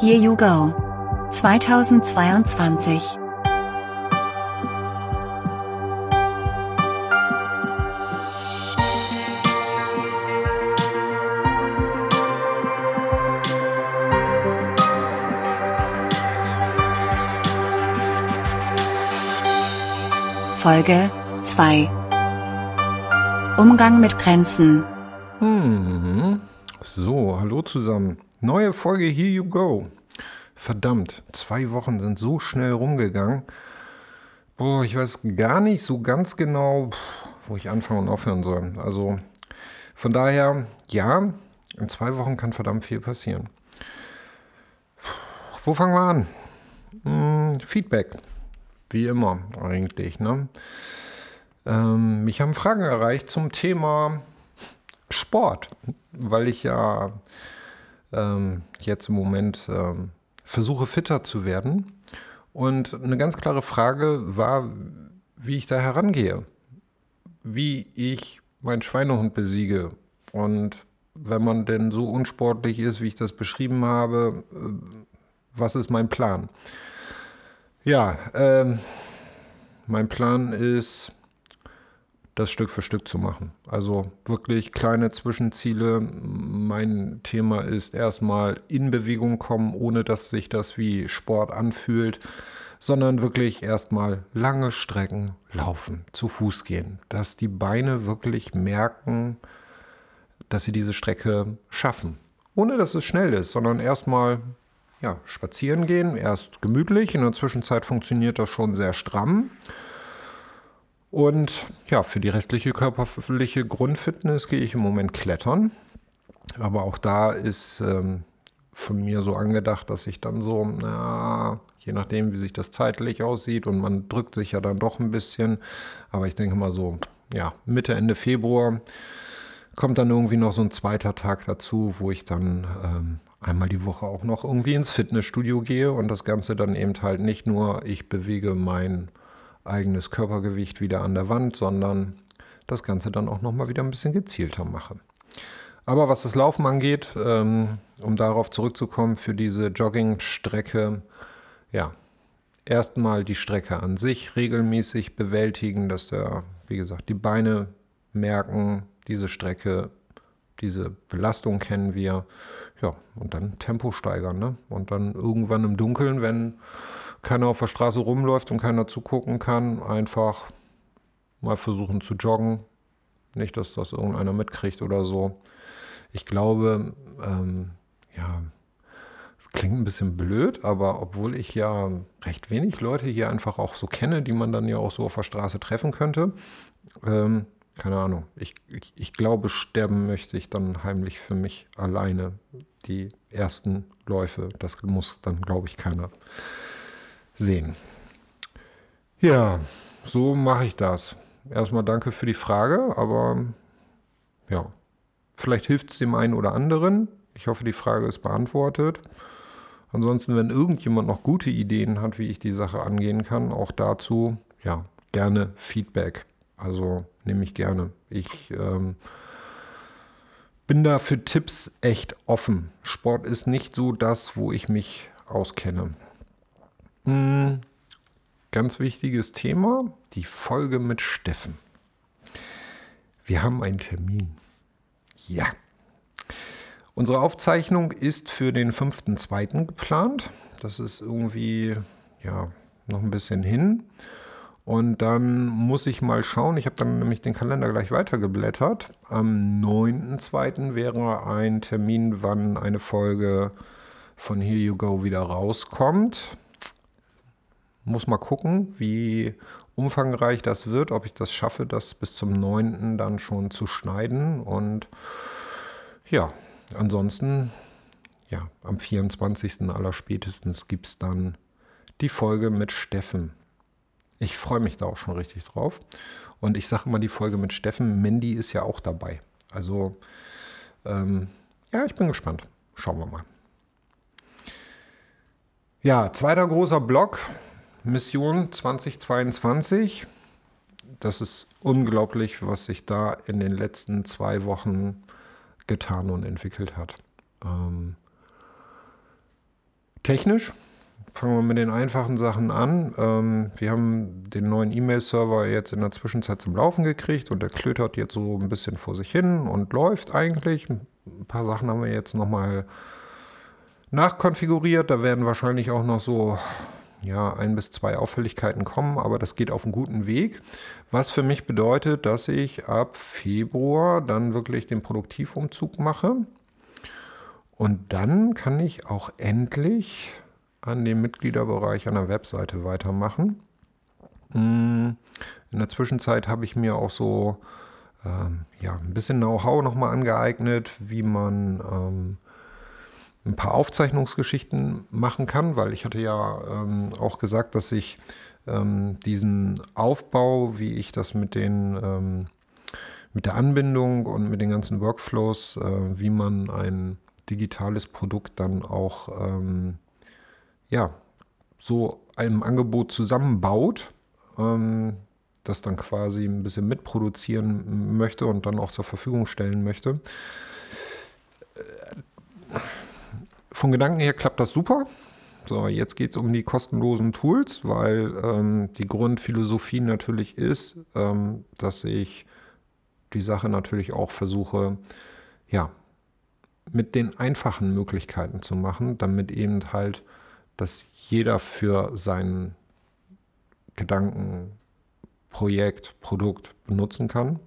Here You Go 2022 Folge 2 Umgang mit Grenzen. Hm. So, hallo zusammen. Neue Folge Here You Go. Verdammt, zwei Wochen sind so schnell rumgegangen. Boah, ich weiß gar nicht so ganz genau, wo ich anfangen und aufhören soll. Also von daher, ja, in zwei Wochen kann verdammt viel passieren. Wo fangen wir an? Hm, Feedback. Wie immer eigentlich. Ne? Ähm, mich haben Fragen erreicht zum Thema Sport, weil ich ja ähm, jetzt im Moment ähm, versuche fitter zu werden. Und eine ganz klare Frage war, wie ich da herangehe, wie ich meinen Schweinehund besiege. Und wenn man denn so unsportlich ist, wie ich das beschrieben habe, äh, was ist mein Plan? Ja, ähm, mein Plan ist, das Stück für Stück zu machen. Also wirklich kleine Zwischenziele. Mein Thema ist erstmal in Bewegung kommen, ohne dass sich das wie Sport anfühlt, sondern wirklich erstmal lange Strecken laufen, zu Fuß gehen, dass die Beine wirklich merken, dass sie diese Strecke schaffen. Ohne dass es schnell ist, sondern erstmal ja, spazieren gehen, erst gemütlich, in der Zwischenzeit funktioniert das schon sehr stramm. Und ja, für die restliche körperliche Grundfitness gehe ich im Moment klettern. Aber auch da ist ähm, von mir so angedacht, dass ich dann so, na, je nachdem, wie sich das zeitlich aussieht und man drückt sich ja dann doch ein bisschen. Aber ich denke mal so, ja, Mitte, Ende Februar kommt dann irgendwie noch so ein zweiter Tag dazu, wo ich dann ähm, einmal die Woche auch noch irgendwie ins Fitnessstudio gehe und das Ganze dann eben halt nicht nur, ich bewege mein eigenes Körpergewicht wieder an der Wand, sondern das Ganze dann auch nochmal wieder ein bisschen gezielter mache. Aber was das Laufen angeht, ähm, um darauf zurückzukommen, für diese Joggingstrecke, ja, erstmal die Strecke an sich regelmäßig bewältigen, dass der, wie gesagt, die Beine merken, diese Strecke, diese Belastung kennen wir. Ja, und dann Tempo steigern, ne? Und dann irgendwann im Dunkeln, wenn keiner auf der Straße rumläuft und keiner zugucken kann, einfach mal versuchen zu joggen. Nicht, dass das irgendeiner mitkriegt oder so. Ich glaube, ähm, ja, es klingt ein bisschen blöd, aber obwohl ich ja recht wenig Leute hier einfach auch so kenne, die man dann ja auch so auf der Straße treffen könnte, ähm, keine Ahnung. Ich, ich, ich, glaube, sterben möchte ich dann heimlich für mich alleine. Die ersten Läufe, das muss dann, glaube ich, keiner sehen. Ja, so mache ich das. Erstmal danke für die Frage, aber ja, vielleicht hilft es dem einen oder anderen. Ich hoffe, die Frage ist beantwortet. Ansonsten, wenn irgendjemand noch gute Ideen hat, wie ich die Sache angehen kann, auch dazu, ja, gerne Feedback. Also nehme ich gerne. Ich ähm, bin da für Tipps echt offen. Sport ist nicht so das, wo ich mich auskenne. Hm, ganz wichtiges Thema, die Folge mit Steffen. Wir haben einen Termin. Ja. Unsere Aufzeichnung ist für den 5.2. geplant. Das ist irgendwie ja noch ein bisschen hin. Und dann muss ich mal schauen, ich habe dann nämlich den Kalender gleich weitergeblättert. Am 9.2. wäre ein Termin, wann eine Folge von Here You Go wieder rauskommt. Muss mal gucken, wie umfangreich das wird, ob ich das schaffe, das bis zum 9. dann schon zu schneiden. Und ja, ansonsten, ja, am 24. aller spätestens gibt es dann die Folge mit Steffen. Ich freue mich da auch schon richtig drauf. Und ich sage mal die Folge mit Steffen. Mandy ist ja auch dabei. Also, ähm, ja, ich bin gespannt. Schauen wir mal. Ja, zweiter großer Block. Mission 2022. Das ist unglaublich, was sich da in den letzten zwei Wochen getan und entwickelt hat. Ähm, technisch. Fangen wir mit den einfachen Sachen an. Ähm, wir haben den neuen E-Mail-Server jetzt in der Zwischenzeit zum Laufen gekriegt und der klötert jetzt so ein bisschen vor sich hin und läuft eigentlich. Ein paar Sachen haben wir jetzt nochmal nachkonfiguriert. Da werden wahrscheinlich auch noch so ja, ein bis zwei Auffälligkeiten kommen, aber das geht auf einen guten Weg. Was für mich bedeutet, dass ich ab Februar dann wirklich den Produktivumzug mache. Und dann kann ich auch endlich an dem Mitgliederbereich an der Webseite weitermachen. Mm, in der Zwischenzeit habe ich mir auch so ähm, ja, ein bisschen Know-how nochmal angeeignet, wie man ähm, ein paar Aufzeichnungsgeschichten machen kann, weil ich hatte ja ähm, auch gesagt, dass ich ähm, diesen Aufbau, wie ich das mit den ähm, mit der Anbindung und mit den ganzen Workflows, äh, wie man ein digitales Produkt dann auch ähm, ja, so einem Angebot zusammenbaut, ähm, das dann quasi ein bisschen mitproduzieren möchte und dann auch zur Verfügung stellen möchte. Äh, von Gedanken her klappt das super. So, jetzt geht es um die kostenlosen Tools, weil ähm, die Grundphilosophie natürlich ist, ähm, dass ich die Sache natürlich auch versuche, ja, mit den einfachen Möglichkeiten zu machen, damit eben halt, dass jeder für sein Gedanken, Projekt, Produkt benutzen kann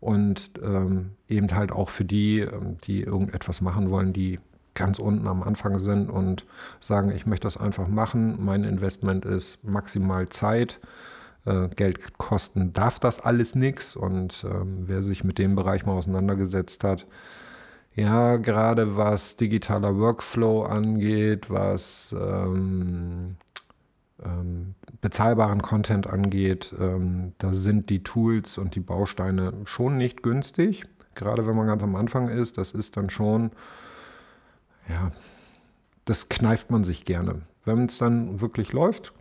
und ähm, eben halt auch für die, ähm, die irgendetwas machen wollen, die ganz unten am Anfang sind und sagen, ich möchte das einfach machen. Mein Investment ist maximal Zeit. Äh, Geld kosten darf das alles nichts. Und ähm, wer sich mit dem Bereich mal auseinandergesetzt hat, ja, gerade was digitaler Workflow angeht, was ähm, ähm, bezahlbaren Content angeht, ähm, da sind die Tools und die Bausteine schon nicht günstig. Gerade wenn man ganz am Anfang ist, das ist dann schon ja, das kneift man sich gerne. Wenn es dann wirklich läuft,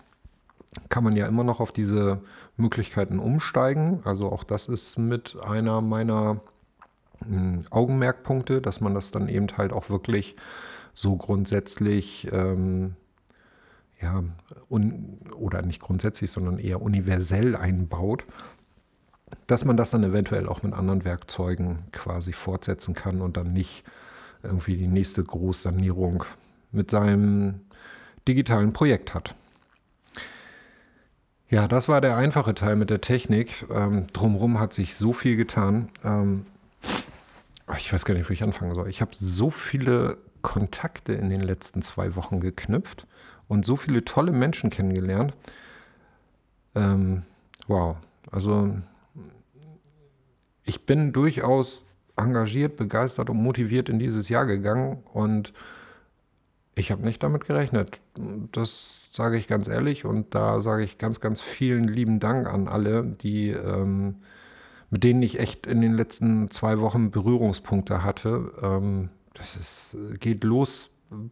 kann man ja immer noch auf diese Möglichkeiten umsteigen. Also auch das ist mit einer meiner äh, Augenmerkpunkte, dass man das dann eben halt auch wirklich so grundsätzlich, ähm, ja, un, oder nicht grundsätzlich, sondern eher universell einbaut, dass man das dann eventuell auch mit anderen Werkzeugen quasi fortsetzen kann und dann nicht irgendwie die nächste Großsanierung mit seinem digitalen Projekt hat. Ja, das war der einfache Teil mit der Technik. Ähm, drumherum hat sich so viel getan. Ähm, ich weiß gar nicht, wo ich anfangen soll. Ich habe so viele Kontakte in den letzten zwei Wochen geknüpft und so viele tolle Menschen kennengelernt. Ähm, wow. Also ich bin durchaus engagiert, begeistert und motiviert in dieses Jahr gegangen und ich habe nicht damit gerechnet. Das sage ich ganz ehrlich und da sage ich ganz, ganz vielen lieben Dank an alle, die ähm, mit denen ich echt in den letzten zwei Wochen Berührungspunkte hatte. Ähm, das ist, geht los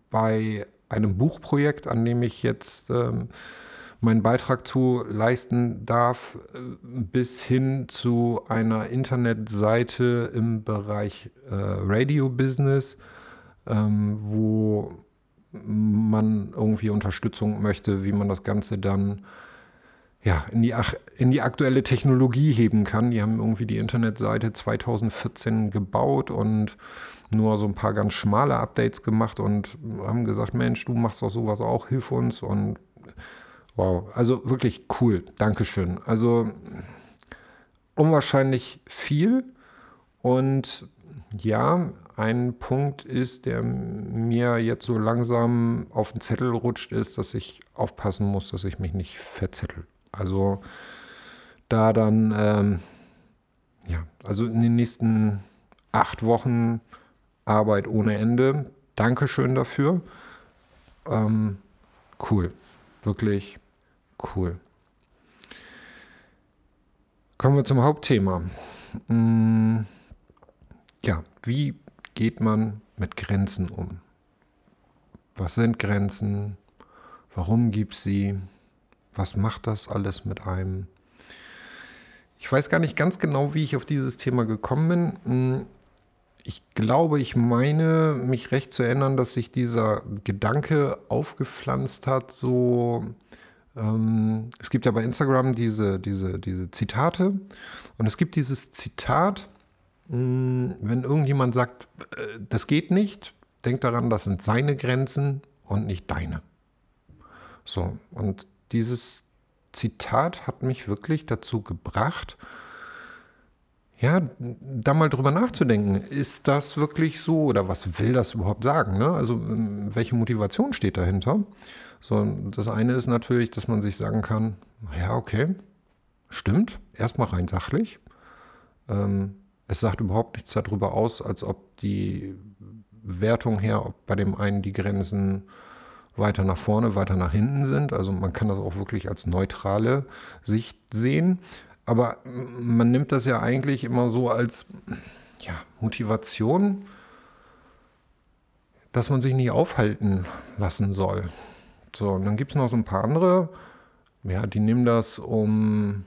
bei einem Buchprojekt, an dem ich jetzt ähm, meinen Beitrag zu leisten darf, äh, bis hin zu einer Internetseite im Bereich äh, Radio-Business, ähm, wo man irgendwie Unterstützung möchte, wie man das Ganze dann ja, in, die, in die aktuelle Technologie heben kann. Die haben irgendwie die Internetseite 2014 gebaut und nur so ein paar ganz schmale Updates gemacht und haben gesagt, Mensch, du machst doch sowas auch, hilf uns und Wow, also wirklich cool. Dankeschön. Also unwahrscheinlich viel. Und ja, ein Punkt ist, der mir jetzt so langsam auf den Zettel rutscht, ist, dass ich aufpassen muss, dass ich mich nicht verzettel. Also da dann, ähm, ja, also in den nächsten acht Wochen Arbeit ohne Ende. Dankeschön dafür. Ähm, cool. Wirklich Cool. Kommen wir zum Hauptthema. Hm, ja, wie geht man mit Grenzen um? Was sind Grenzen? Warum gibt es sie? Was macht das alles mit einem? Ich weiß gar nicht ganz genau, wie ich auf dieses Thema gekommen bin. Hm, ich glaube, ich meine, mich recht zu erinnern, dass sich dieser Gedanke aufgepflanzt hat, so, ähm, es gibt ja bei Instagram diese, diese, diese Zitate und es gibt dieses Zitat, mh, hm, wenn irgendjemand sagt, äh, das geht nicht, denk daran, das sind seine Grenzen und nicht deine. So, und dieses Zitat hat mich wirklich dazu gebracht, ja, da mal drüber nachzudenken. Ist das wirklich so oder was will das überhaupt sagen? Ne? Also, ähm, welche Motivation steht dahinter? So, das eine ist natürlich, dass man sich sagen kann: Ja, okay, stimmt, erstmal rein sachlich. Ähm, es sagt überhaupt nichts darüber aus, als ob die Wertung her, ob bei dem einen die Grenzen weiter nach vorne, weiter nach hinten sind. Also man kann das auch wirklich als neutrale Sicht sehen. Aber man nimmt das ja eigentlich immer so als ja, Motivation, dass man sich nicht aufhalten lassen soll. So, und dann gibt es noch so ein paar andere, ja, die nehmen das, um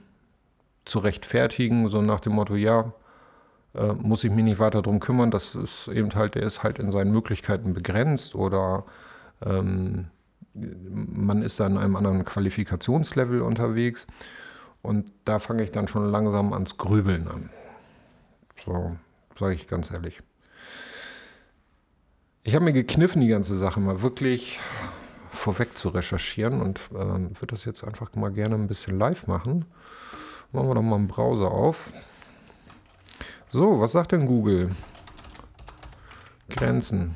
zu rechtfertigen, so nach dem Motto, ja, äh, muss ich mich nicht weiter darum kümmern, das ist eben halt, der ist halt in seinen Möglichkeiten begrenzt oder ähm, man ist da in einem anderen Qualifikationslevel unterwegs. Und da fange ich dann schon langsam ans Grübeln an. So, sage ich ganz ehrlich. Ich habe mir gekniffen, die ganze Sache mal wirklich vorweg zu recherchieren und äh, würde das jetzt einfach mal gerne ein bisschen live machen. Machen wir doch mal einen Browser auf. So, was sagt denn Google? Grenzen.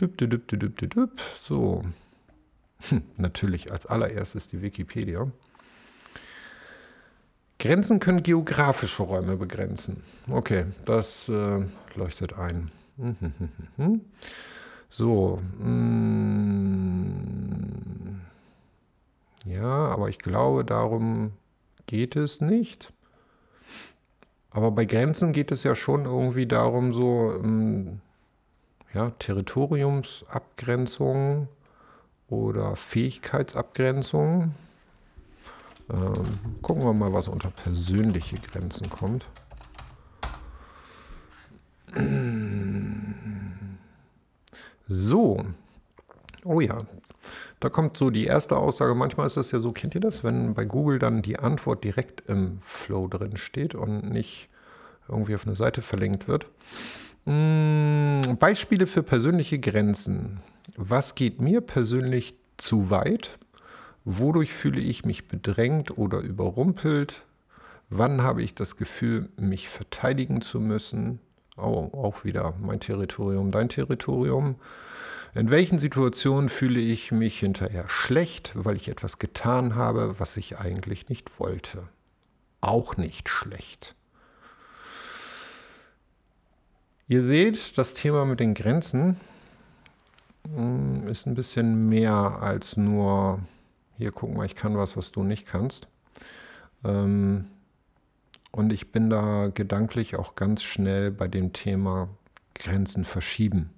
Düpp, düpp, düpp, düpp, düpp. So. Hm, natürlich als allererstes die Wikipedia. Grenzen können geografische Räume begrenzen. Okay, das äh, leuchtet ein. so. Mm, ja, aber ich glaube, darum geht es nicht. Aber bei Grenzen geht es ja schon irgendwie darum, so ähm, ja, Territoriumsabgrenzung oder Fähigkeitsabgrenzung. Ähm, gucken wir mal, was unter persönliche Grenzen kommt. So. Oh ja. Da kommt so die erste Aussage. Manchmal ist das ja so, kennt ihr das, wenn bei Google dann die Antwort direkt im Flow drin steht und nicht irgendwie auf eine Seite verlinkt wird. Mm, Beispiele für persönliche Grenzen. Was geht mir persönlich zu weit? Wodurch fühle ich mich bedrängt oder überrumpelt? Wann habe ich das Gefühl, mich verteidigen zu müssen? Oh, auch wieder mein Territorium, dein Territorium. In welchen Situationen fühle ich mich hinterher schlecht, weil ich etwas getan habe, was ich eigentlich nicht wollte? Auch nicht schlecht. Ihr seht, das Thema mit den Grenzen ist ein bisschen mehr als nur hier guck mal, ich kann was, was du nicht kannst. Ähm, und ich bin da gedanklich auch ganz schnell bei dem Thema Grenzen verschieben.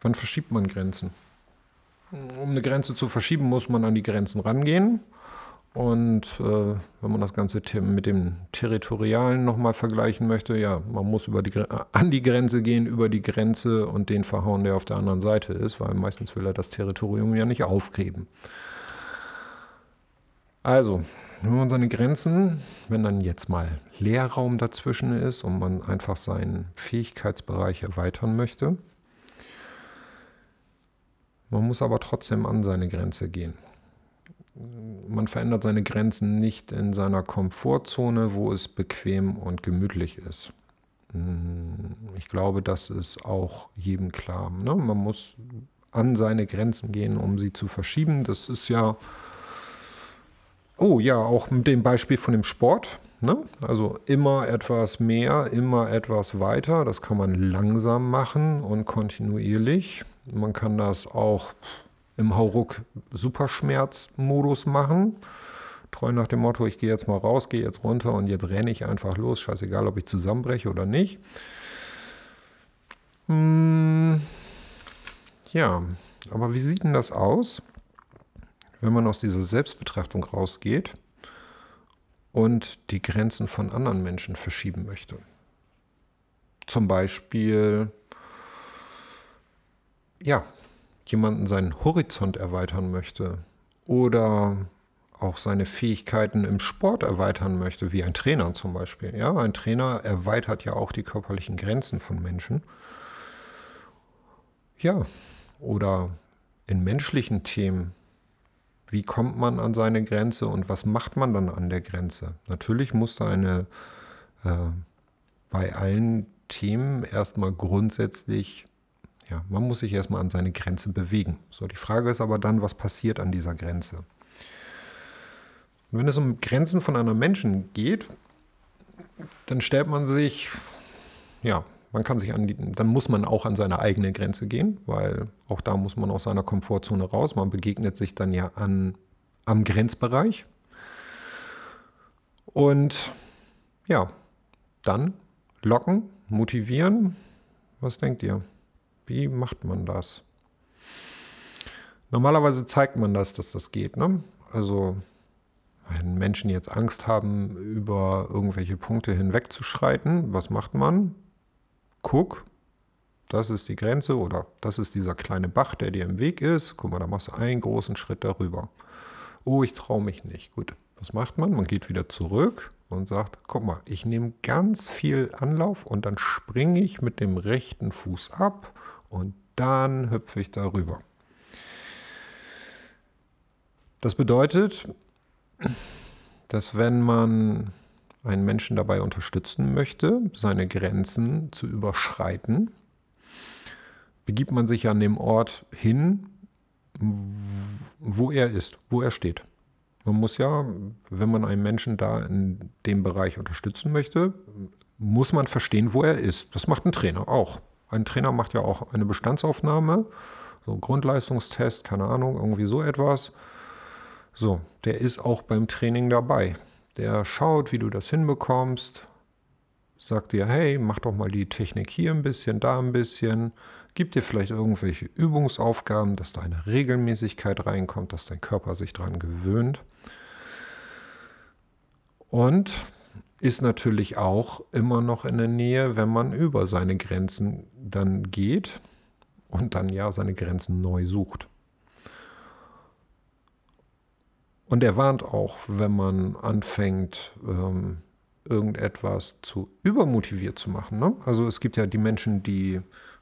Wann verschiebt man Grenzen? Um eine Grenze zu verschieben, muss man an die Grenzen rangehen. Und äh, wenn man das ganze mit dem Territorialen nochmal vergleichen möchte, ja, man muss über die, an die Grenze gehen, über die Grenze und den verhauen, der auf der anderen Seite ist, weil meistens will er das Territorium ja nicht aufgeben. Also, wenn man seine Grenzen, wenn dann jetzt mal Leerraum dazwischen ist und man einfach seinen Fähigkeitsbereich erweitern möchte, man muss aber trotzdem an seine Grenze gehen. Man verändert seine Grenzen nicht in seiner Komfortzone, wo es bequem und gemütlich ist. Ich glaube, das ist auch jedem klar. Ne? Man muss an seine Grenzen gehen, um sie zu verschieben. Das ist ja Oh ja, auch mit dem Beispiel von dem Sport. Ne? Also immer etwas mehr, immer etwas weiter. Das kann man langsam machen und kontinuierlich. Man kann das auch im Hauruck Superschmerzmodus machen. Treu nach dem Motto, ich gehe jetzt mal raus, gehe jetzt runter und jetzt renne ich einfach los. Scheißegal, ob ich zusammenbreche oder nicht. Hm, ja, aber wie sieht denn das aus? wenn man aus dieser Selbstbetrachtung rausgeht und die Grenzen von anderen Menschen verschieben möchte. zum Beispiel, ja, jemanden seinen Horizont erweitern möchte oder auch seine Fähigkeiten im Sport erweitern möchte, wie ein Trainer zum Beispiel. Ja, ein Trainer erweitert ja auch die körperlichen Grenzen von Menschen. Ja, oder in menschlichen Themen. Wie kommt man an seine Grenze und was macht man dann an der Grenze? Natürlich muss da eine äh, bei allen Themen erstmal grundsätzlich, ja, man muss sich erstmal an seine Grenze bewegen. So, die Frage ist aber dann, was passiert an dieser Grenze? Und wenn es um Grenzen von anderen Menschen geht, dann stellt man sich, ja, man kann sich an die, dann muss man auch an seine eigene Grenze gehen, weil auch da muss man aus seiner Komfortzone raus. Man begegnet sich dann ja an, am Grenzbereich. Und ja, dann locken, motivieren. Was denkt ihr? Wie macht man das? Normalerweise zeigt man das, dass das geht. Ne? Also wenn Menschen jetzt Angst haben, über irgendwelche Punkte hinwegzuschreiten, was macht man? Guck, das ist die Grenze oder das ist dieser kleine Bach, der dir im Weg ist. Guck mal, da machst du einen großen Schritt darüber. Oh, ich traue mich nicht. Gut, was macht man? Man geht wieder zurück und sagt, guck mal, ich nehme ganz viel Anlauf und dann springe ich mit dem rechten Fuß ab und dann hüpfe ich darüber. Das bedeutet, dass wenn man einen Menschen dabei unterstützen möchte, seine Grenzen zu überschreiten, begibt man sich an dem Ort hin, wo er ist, wo er steht. Man muss ja, wenn man einen Menschen da in dem Bereich unterstützen möchte, muss man verstehen, wo er ist. Das macht ein Trainer auch. Ein Trainer macht ja auch eine Bestandsaufnahme, so Grundleistungstest, keine Ahnung, irgendwie so etwas. So, der ist auch beim Training dabei. Der schaut, wie du das hinbekommst, sagt dir, hey, mach doch mal die Technik hier ein bisschen, da ein bisschen, gibt dir vielleicht irgendwelche Übungsaufgaben, dass da eine Regelmäßigkeit reinkommt, dass dein Körper sich daran gewöhnt. Und ist natürlich auch immer noch in der Nähe, wenn man über seine Grenzen dann geht und dann ja seine Grenzen neu sucht. Und er warnt auch, wenn man anfängt, ähm, irgendetwas zu übermotiviert zu machen. Ne? Also es gibt ja die Menschen, die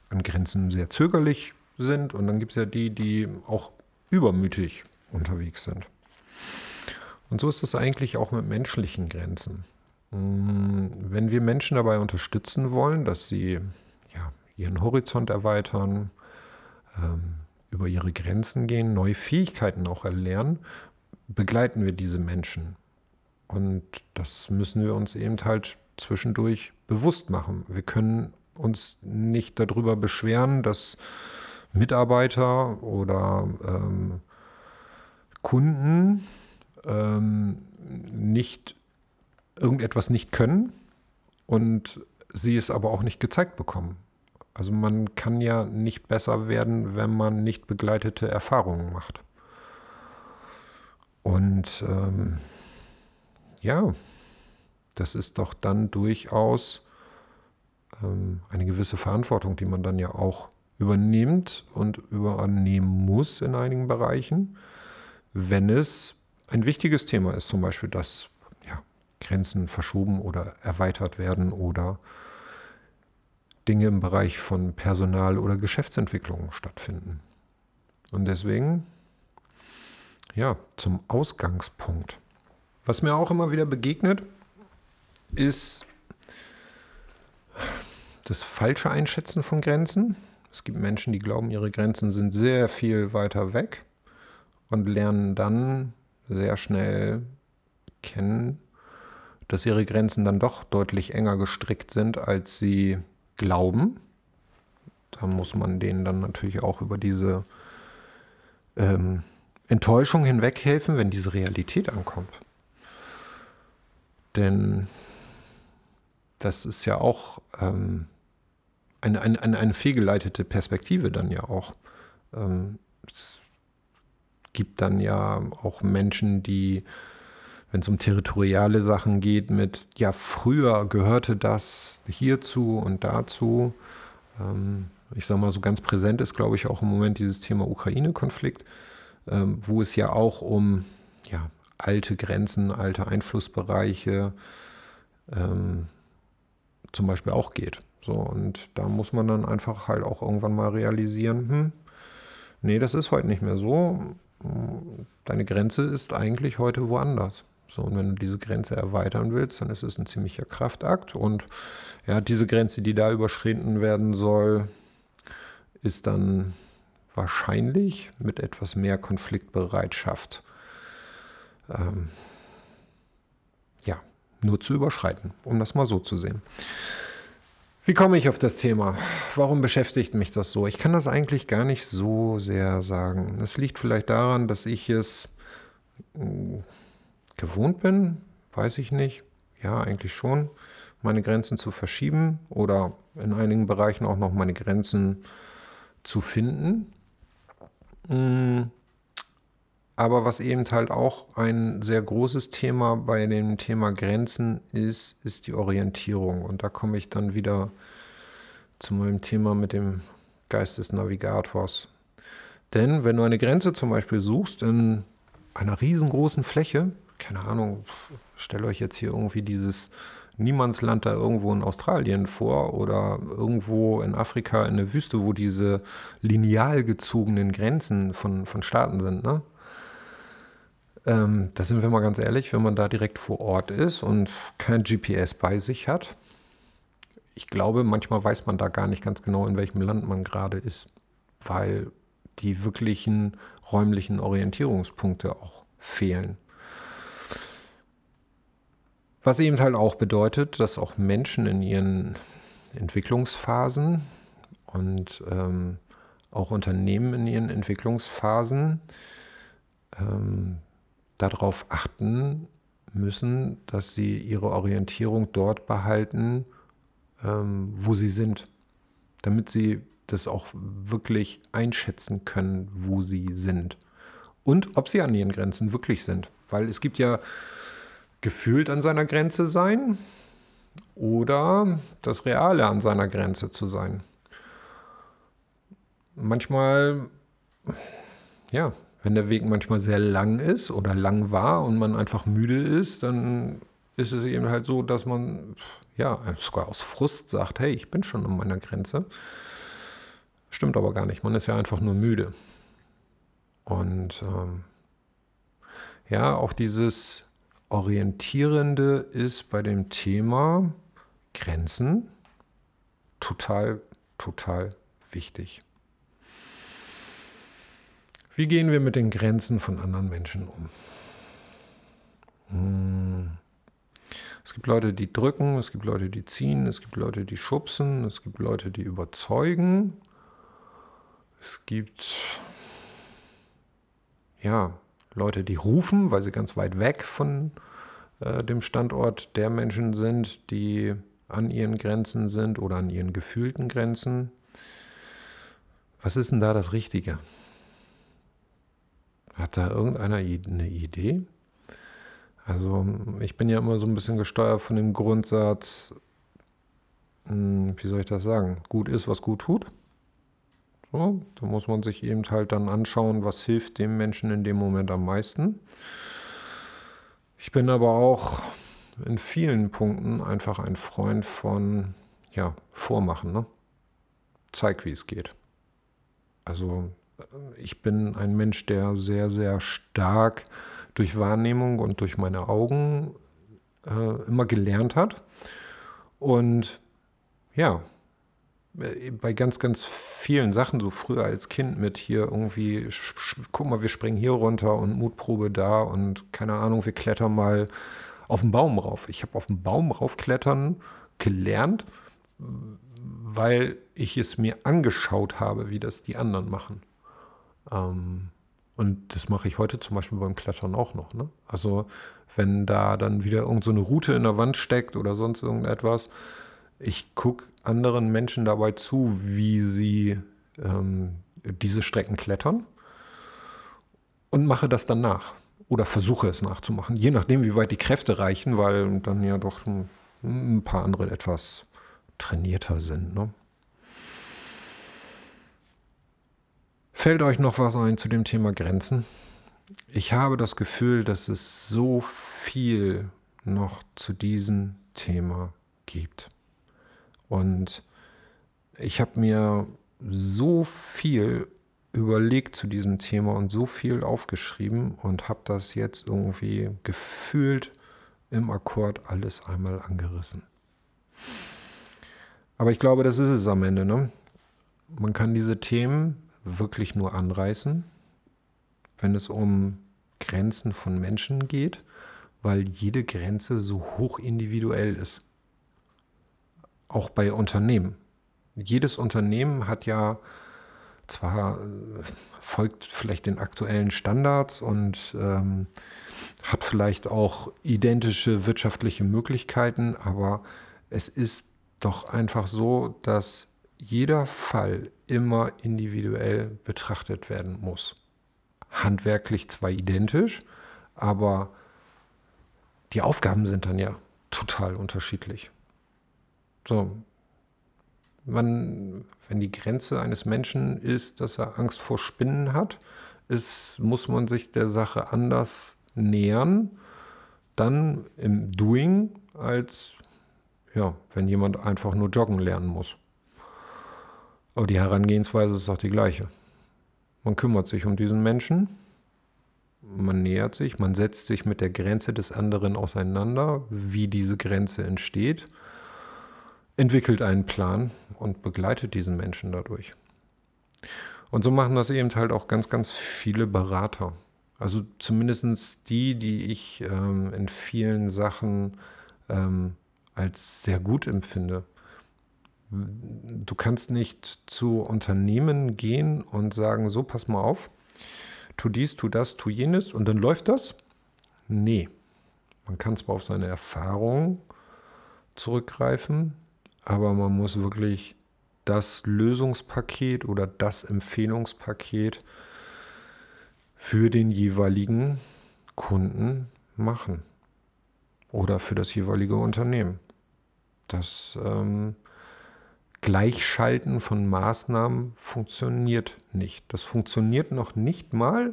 an Grenzen sehr zögerlich sind und dann gibt es ja die, die auch übermütig unterwegs sind. Und so ist es eigentlich auch mit menschlichen Grenzen. Mm, wenn wir Menschen dabei unterstützen wollen, dass sie ja, ihren Horizont erweitern, ähm, über ihre Grenzen gehen, neue Fähigkeiten auch erlernen, begleiten wir diese Menschen. Und das müssen wir uns eben halt zwischendurch bewusst machen. Wir können uns nicht darüber beschweren, dass Mitarbeiter oder ähm, Kunden ähm, nicht irgendetwas nicht können und sie es aber auch nicht gezeigt bekommen. Also man kann ja nicht besser werden, wenn man nicht begleitete Erfahrungen macht. Und ähm, ja, das ist doch dann durchaus ähm, eine gewisse Verantwortung, die man dann ja auch übernimmt und übernehmen muss in einigen Bereichen, wenn es ein wichtiges Thema ist, zum Beispiel, dass ja, Grenzen verschoben oder erweitert werden oder Dinge im Bereich von Personal- oder Geschäftsentwicklung stattfinden. Und deswegen ja, zum Ausgangspunkt. Was mir auch immer wieder begegnet, ist das falsche Einschätzen von Grenzen. Es gibt Menschen, die glauben, ihre Grenzen sind sehr viel weiter weg und lernen dann sehr schnell kennen, dass ihre Grenzen dann doch deutlich enger gestrickt sind, als sie glauben. Da muss man denen dann natürlich auch über diese ähm, Enttäuschung hinweghelfen, wenn diese Realität ankommt. Denn das ist ja auch ähm, eine, eine, eine fehlgeleitete Perspektive dann ja auch. Ähm, es gibt dann ja auch Menschen, die wenn es um territoriale Sachen geht, mit, ja, früher gehörte das hierzu und dazu. Ähm, ich sage mal, so ganz präsent ist, glaube ich, auch im Moment dieses Thema Ukraine-Konflikt, ähm, wo es ja auch um ja, alte Grenzen, alte Einflussbereiche ähm, zum Beispiel auch geht. So, und da muss man dann einfach halt auch irgendwann mal realisieren, hm, nee, das ist heute nicht mehr so. Deine Grenze ist eigentlich heute woanders. So, und wenn du diese Grenze erweitern willst, dann ist es ein ziemlicher Kraftakt. Und ja, diese Grenze, die da überschritten werden soll, ist dann wahrscheinlich mit etwas mehr Konfliktbereitschaft ähm, ja, nur zu überschreiten, um das mal so zu sehen. Wie komme ich auf das Thema? Warum beschäftigt mich das so? Ich kann das eigentlich gar nicht so sehr sagen. Es liegt vielleicht daran, dass ich es gewohnt bin, weiß ich nicht. Ja, eigentlich schon, meine Grenzen zu verschieben oder in einigen Bereichen auch noch meine Grenzen zu finden. Mm, aber was eben halt auch ein sehr großes Thema bei dem Thema Grenzen ist, ist die Orientierung. Und da komme ich dann wieder zu meinem Thema mit dem Geist des Navigators. Denn wenn du eine Grenze zum Beispiel suchst in einer riesengroßen Fläche, keine Ahnung, stell euch jetzt hier irgendwie dieses Niemandsland da irgendwo in Australien vor oder irgendwo in Afrika in der Wüste, wo diese lineal gezogenen Grenzen von, von Staaten sind, ne? Ähm, da sind wir mal ganz ehrlich, wenn man da direkt vor Ort ist und kein GPS bei sich hat, ich glaube, manchmal weiß man da gar nicht ganz genau, in welchem Land man gerade ist, weil die wirklichen räumlichen Orientierungspunkte auch fehlen. Was eben halt auch bedeutet, dass auch Menschen in ihren Entwicklungsphasen und ähm, auch Unternehmen in ihren Entwicklungsphasen ähm, darauf achten müssen, dass sie ihre Orientierung dort behalten, ähm, wo sie sind, damit sie das auch wirklich einschätzen können, wo sie sind und ob sie an ihren Grenzen wirklich sind. Weil es gibt ja gefühlt an seiner Grenze sein oder das Reale an seiner Grenze zu sein. Manchmal, ja, wenn der Weg manchmal sehr lang ist oder lang war und man einfach müde ist, dann ist es eben halt so, dass man ja sogar aus Frust sagt, hey, ich bin schon an meiner Grenze. Stimmt aber gar nicht, man ist ja einfach nur müde. Und ähm, ja, auch dieses Orientierende ist bei dem Thema Grenzen total, total wichtig. Wie gehen wir mit den Grenzen von anderen Menschen um? Hm. Es gibt Leute, die drücken, es gibt Leute, die ziehen, es gibt Leute, die schubsen, es gibt Leute, die überzeugen. Es gibt ja Leute, die rufen, weil sie ganz weit weg von äh, dem Standort der Menschen sind, die an ihren Grenzen sind oder an ihren gefühlten Grenzen. Was ist denn da das Richtige? Hat da irgendeiner eine Idee? Also ich bin ja immer so ein bisschen gesteuert von dem Grundsatz, hm, wie soll ich das sagen, gut ist, was gut tut. So, da muss man sich eben halt dann anschauen, was hilft dem Menschen in dem Moment am meisten. Ich bin aber auch in vielen Punkten einfach ein Freund von, ja, Vormachen, ne? Zeig, wie es geht. Also ich bin ein Mensch, der sehr, sehr stark durch Wahrnehmung und durch meine Augen äh, immer gelernt hat. Und ja, bei ganz, ganz vielen Sachen, so früher als Kind mit hier irgendwie, guck mal, wir springen hier runter und Mutprobe da und keine Ahnung, wir klettern mal auf den Baum rauf. Ich habe auf den Baum raufklettern gelernt, weil ich es mir angeschaut habe, wie das die anderen machen. Ähm, und das mache ich heute zum Beispiel beim Klettern auch noch. Ne? Also wenn da dann wieder irgendeine so Route in der Wand steckt oder sonst irgendetwas, ich gucke anderen Menschen dabei zu, wie sie ähm, diese Strecken klettern und mache das dann nach. oder versuche es nachzumachen, je nachdem, wie weit die Kräfte reichen, weil dann ja doch ein, paar andere etwas trainierter sind. Ne? Fällt euch noch was ein zu dem Thema Grenzen? Ich habe das Gefühl, dass es so viel noch zu diesem Thema gibt. Und ich habe mir so viel überlegt zu diesem Thema und so viel aufgeschrieben und habe das jetzt irgendwie gefühlt im Akkord alles einmal angerissen. Aber ich glaube, das ist es am Ende. Ne? Man kann diese Themen wirklich nur anreißen, wenn es um Grenzen von Menschen geht, weil jede Grenze so hoch individuell ist. Auch bei Unternehmen. Jedes Unternehmen hat ja zwar äh, folgt vielleicht den aktuellen Standards und ähm, hat vielleicht auch identische wirtschaftliche Möglichkeiten, aber es ist doch einfach so, dass jeder Fall immer individuell betrachtet werden muss. Handwerklich zwar identisch, aber die Aufgaben sind dann ja total unterschiedlich. So, man, wenn die Grenze eines Menschen ist, dass er Angst vor Spinnen hat, ist, muss man sich der Sache anders nähern, dann im Doing, als ja, wenn jemand einfach nur joggen lernen muss. Aber die Herangehensweise ist auch die gleiche. Man kümmert sich um diesen Menschen, man nähert sich, man setzt sich mit der Grenze des anderen auseinander, wie diese Grenze entsteht entwickelt einen Plan und begleitet diesen Menschen dadurch. Und so machen das eben halt auch ganz, ganz viele Berater. Also zumindest die, die ich ähm, in vielen Sachen ähm, als sehr gut empfinde. Du kannst nicht zu Unternehmen gehen und sagen, so, pass mal auf, tu dies, tu das, tu jenes und dann läuft das. Nee, man kann zwar auf seine Erfahrungen zurückgreifen, aber man muss wirklich das Lösungspaket oder das Empfehlungspaket für den jeweiligen Kunden machen oder für das jeweilige Unternehmen. Das ähm, Gleichschalten von Maßnahmen funktioniert nicht. Das funktioniert noch nicht mal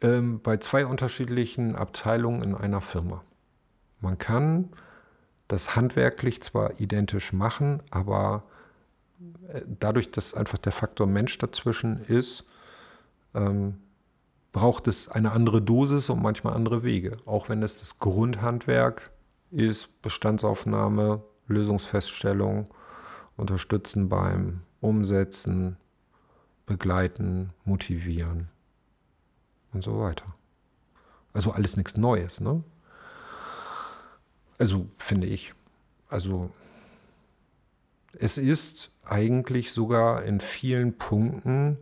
ähm, bei zwei unterschiedlichen Abteilungen in einer Firma. Man kann das handwerklich zwar identisch machen, aber äh, dadurch, dass einfach der Faktor Mensch dazwischen ist, ähm, braucht es eine andere Dosis und manchmal andere Wege. Auch wenn es das Grundhandwerk ist, Bestandsaufnahme, Lösungsfeststellung, unterstützen beim Umsetzen, begleiten, motivieren und so weiter. Also alles nichts Neues, ne? Also finde ich. Also es ist eigentlich sogar in vielen Punkten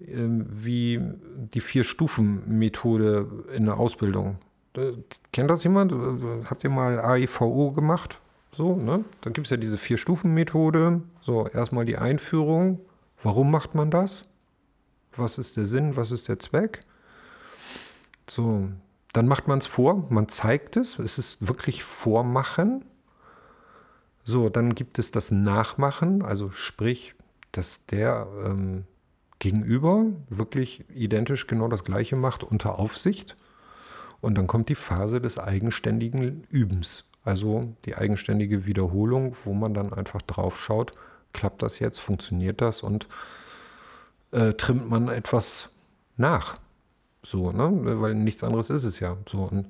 äh, wie die Vier-Stufen-Methode in der Ausbildung. Äh, kennt das jemand? Habt ihr mal AIVO gemacht? So, ne? Dann gibt es ja diese Vier-Stufen-Methode. So, erstmal die Einführung. Warum macht man das? Was ist der Sinn? Was ist der Zweck? So, dann macht man es vor, man zeigt es, es ist wirklich Vormachen. So, dann gibt es das Nachmachen, also sprich, dass der ähm, Gegenüber wirklich identisch genau das Gleiche macht unter Aufsicht. Und dann kommt die Phase des eigenständigen Übens, also die eigenständige Wiederholung, wo man dann einfach drauf schaut, klappt das jetzt, funktioniert das und äh, trimmt man etwas nach. So, ne? Weil nichts anderes ist es ja. So, und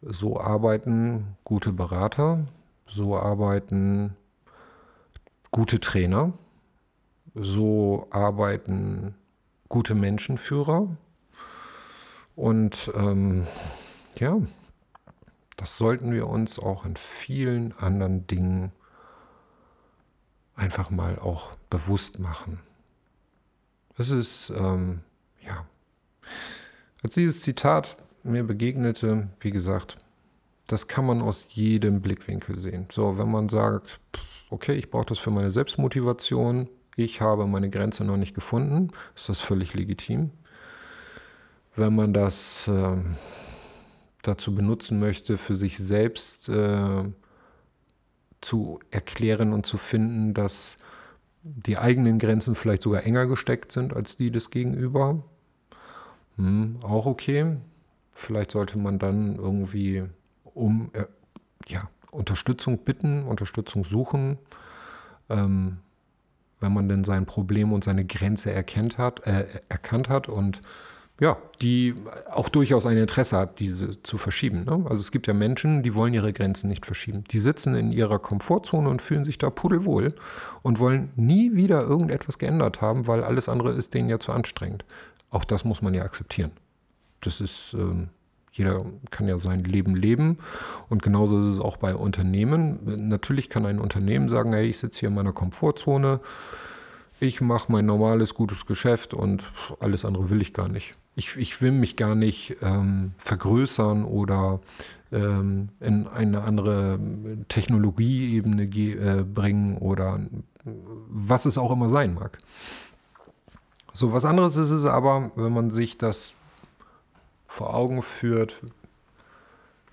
so arbeiten gute Berater, so arbeiten gute Trainer, so arbeiten gute Menschenführer. Und ähm, ja, das sollten wir uns auch in vielen anderen Dingen einfach mal auch bewusst machen. Es ist, ähm, ja, als dieses Zitat mir begegnete, wie gesagt, das kann man aus jedem Blickwinkel sehen. So, wenn man sagt, okay, ich brauche das für meine Selbstmotivation, ich habe meine Grenze noch nicht gefunden, ist das völlig legitim. wenn man das äh, dazu benutzen möchte, für sich selbst äh, zu erklären und zu finden, dass die eigenen Grenzen vielleicht sogar enger gesteckt sind als die des Gegenüber. Hm, auch okay. Vielleicht sollte man dann irgendwie um äh, ja, Unterstützung bitten, Unterstützung suchen, ähm, wenn man denn sein Problem und seine Grenze erkennt hat, äh, erkannt hat und ja, die auch durchaus ein Interesse hat, diese zu verschieben. Ne? Also es gibt ja Menschen, die wollen ihre Grenzen nicht verschieben. Die sitzen in ihrer Komfortzone und fühlen sich da pudelwohl und wollen nie wieder irgendetwas geändert haben, weil alles andere ist denen ja zu anstrengend. Auch das muss man ja akzeptieren. Das ist, äh, jeder kann ja sein Leben leben und genauso ist es auch bei Unternehmen. Natürlich kann ein Unternehmen sagen, hey, ich sitze hier in meiner Komfortzone, ich mache mein normales, gutes Geschäft und alles andere will ich gar nicht ich, ich will mich gar nicht ähm, vergrößern oder ähm, in eine andere Technologieebene äh, bringen oder was es auch immer sein mag. So, was anderes ist es aber, wenn man sich das vor Augen führt,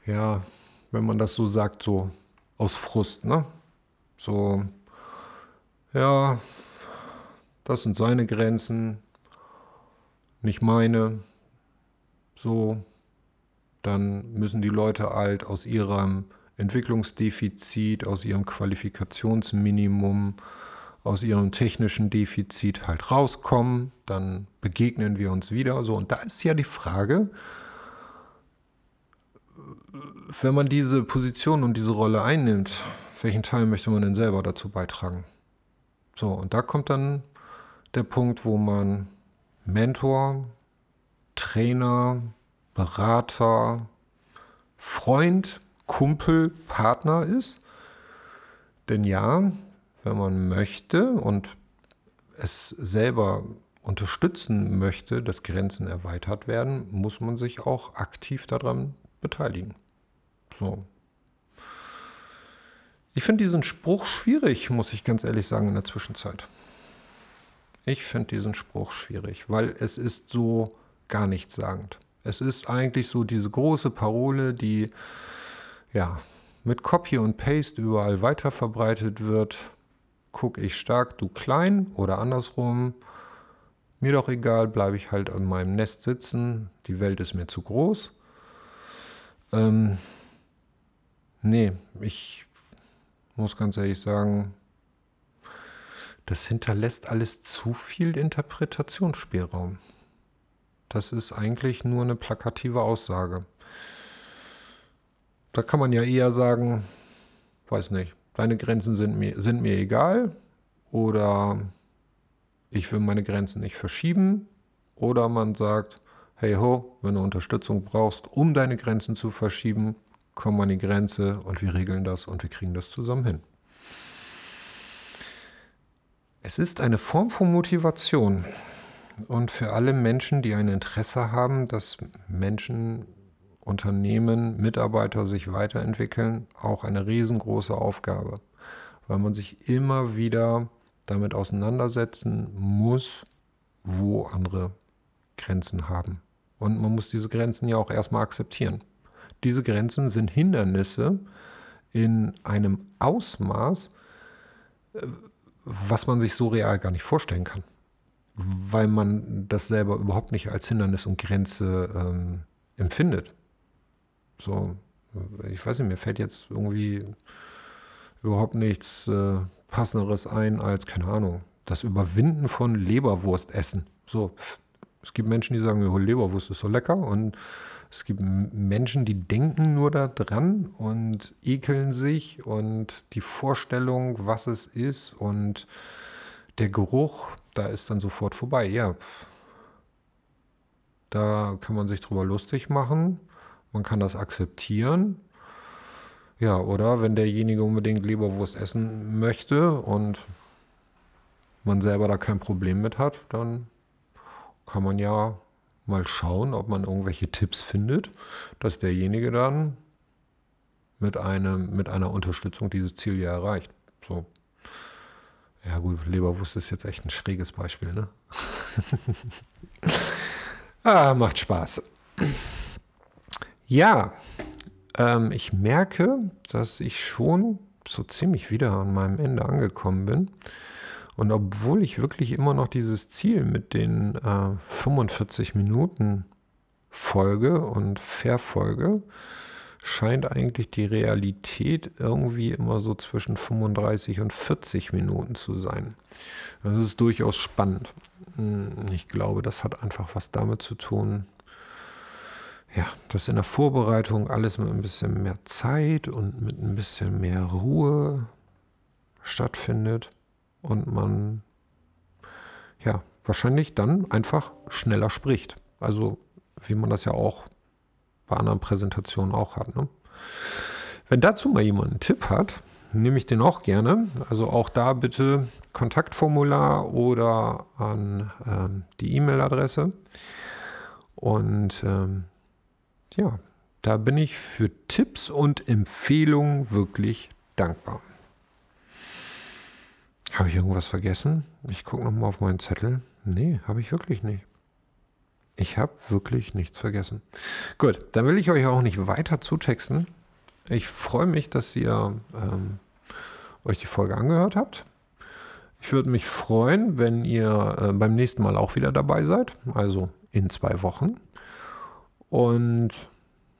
ja, wenn man das so sagt, so aus Frust, ne? So, ja, das sind seine Grenzen, nicht meine, so, dann müssen die Leute halt aus ihrem Entwicklungsdefizit, aus ihrem Qualifikationsminimum, aus ihrem technischen Defizit halt rauskommen, dann begegnen wir uns wieder. So, und da ist ja die Frage, wenn man diese Position und diese Rolle einnimmt, welchen Teil möchte man denn selber dazu beitragen? So, und da kommt dann der Punkt, wo man Mentor, Trainer, Berater, Freund, Kumpel, Partner ist. Denn ja, wenn man möchte und es selber unterstützen möchte, dass Grenzen erweitert werden, muss man sich auch aktiv daran beteiligen. So. Ich finde diesen Spruch schwierig, muss ich ganz ehrlich sagen, in der Zwischenzeit. Ich finde diesen Spruch schwierig, weil es ist so gar nichts sagend. Es ist eigentlich so diese große Parole, die ja mit Copy und Paste überall weiter verbreitet wird. Guck ich stark, du klein oder andersrum. Mir doch egal, bleibe ich halt in meinem Nest sitzen. Die Welt ist mir zu groß. Ähm, nee, ich muss ganz ehrlich sagen, das hinterlässt alles zu viel Interpretationsspielraum. Das ist eigentlich nur eine plakative Aussage. Da kann man ja eher sagen, weiß nicht, deine Grenzen sind mir, sind mir egal oder ich will meine Grenzen nicht verschieben oder man sagt, hey ho, wenn du Unterstützung brauchst, um deine Grenzen zu verschieben, komm an die Grenze und wir regeln das und wir kriegen das zusammen hin. Es ist eine Form von Motivation und für alle Menschen, die ein Interesse haben, dass Menschen, Unternehmen, Mitarbeiter sich weiterentwickeln, auch eine riesengroße Aufgabe, weil man sich immer wieder damit auseinandersetzen muss, wo andere Grenzen haben. Und man muss diese Grenzen ja auch erstmal akzeptieren. Diese Grenzen sind Hindernisse in einem Ausmaß, äh, was man sich so real gar nicht vorstellen kann, weil man das selber überhaupt nicht als Hindernis und Grenze ähm, empfindet. So, ich weiß nicht, mir fällt jetzt irgendwie überhaupt nichts äh, Passenderes ein als, keine Ahnung, das Überwinden von Leberwurstessen. So, es gibt Menschen, die sagen, Leberwurst ist so lecker und es gibt Menschen, die denken nur daran und ekeln sich und die Vorstellung, was es ist und der Geruch, da ist dann sofort vorbei. Ja, da kann man sich drüber lustig machen. Man kann das akzeptieren. Ja, oder wenn derjenige unbedingt Leberwurst essen möchte und man selber da kein Problem mit hat, dann kann man ja mal schauen, ob man irgendwelche Tipps findet, dass derjenige dann mit, einem, mit einer Unterstützung dieses Ziel ja erreicht. So. Ja gut, Leberwurst ist jetzt echt ein schräges Beispiel, ne? Ah, macht Spaß. Ja, ähm, ich merke, dass ich schon so ziemlich wieder an meinem Ende angekommen bin. Und obwohl ich wirklich immer noch dieses Ziel mit den äh, 45 Minuten folge und verfolge, scheint eigentlich die Realität irgendwie immer so zwischen 35 und 40 Minuten zu sein. Das ist durchaus spannend. Hm, ich glaube, das hat einfach was damit zu tun, ja, dass in der Vorbereitung alles mit ein bisschen mehr Zeit und mit ein bisschen mehr Ruhe stattfindet und man ja wahrscheinlich dann einfach schneller spricht. Also wie man das ja auch bei anderen Präsentationen auch hat. Ne? Wenn dazu mal jemand einen Tipp hat, nehme ich den auch gerne. Also auch da bitte Kontaktformular oder an ähm, die E-Mail-Adresse. Und ähm, ja, da bin ich für Tipps und Empfehlungen wirklich dankbar. Habe ich irgendwas vergessen? Ich gucke nochmal auf meinen Zettel. Nee, habe ich wirklich nicht. Ich habe wirklich nichts vergessen. Gut, dann will ich euch auch nicht weiter zutexten. Ich freue mich, dass ihr ähm, euch die Folge angehört habt. Ich würde mich freuen, wenn ihr äh, beim nächsten Mal auch wieder dabei seid, also in zwei Wochen. Und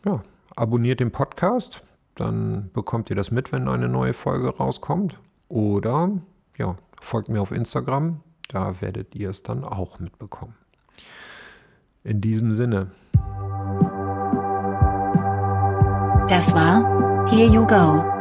ja, abonniert den Podcast, dann bekommt ihr das mit, wenn eine neue Folge rauskommt. Oder ja, folgt mir auf Instagram, da werdet ihr es dann auch mitbekommen. In diesem Sinne. Das war Here You Go.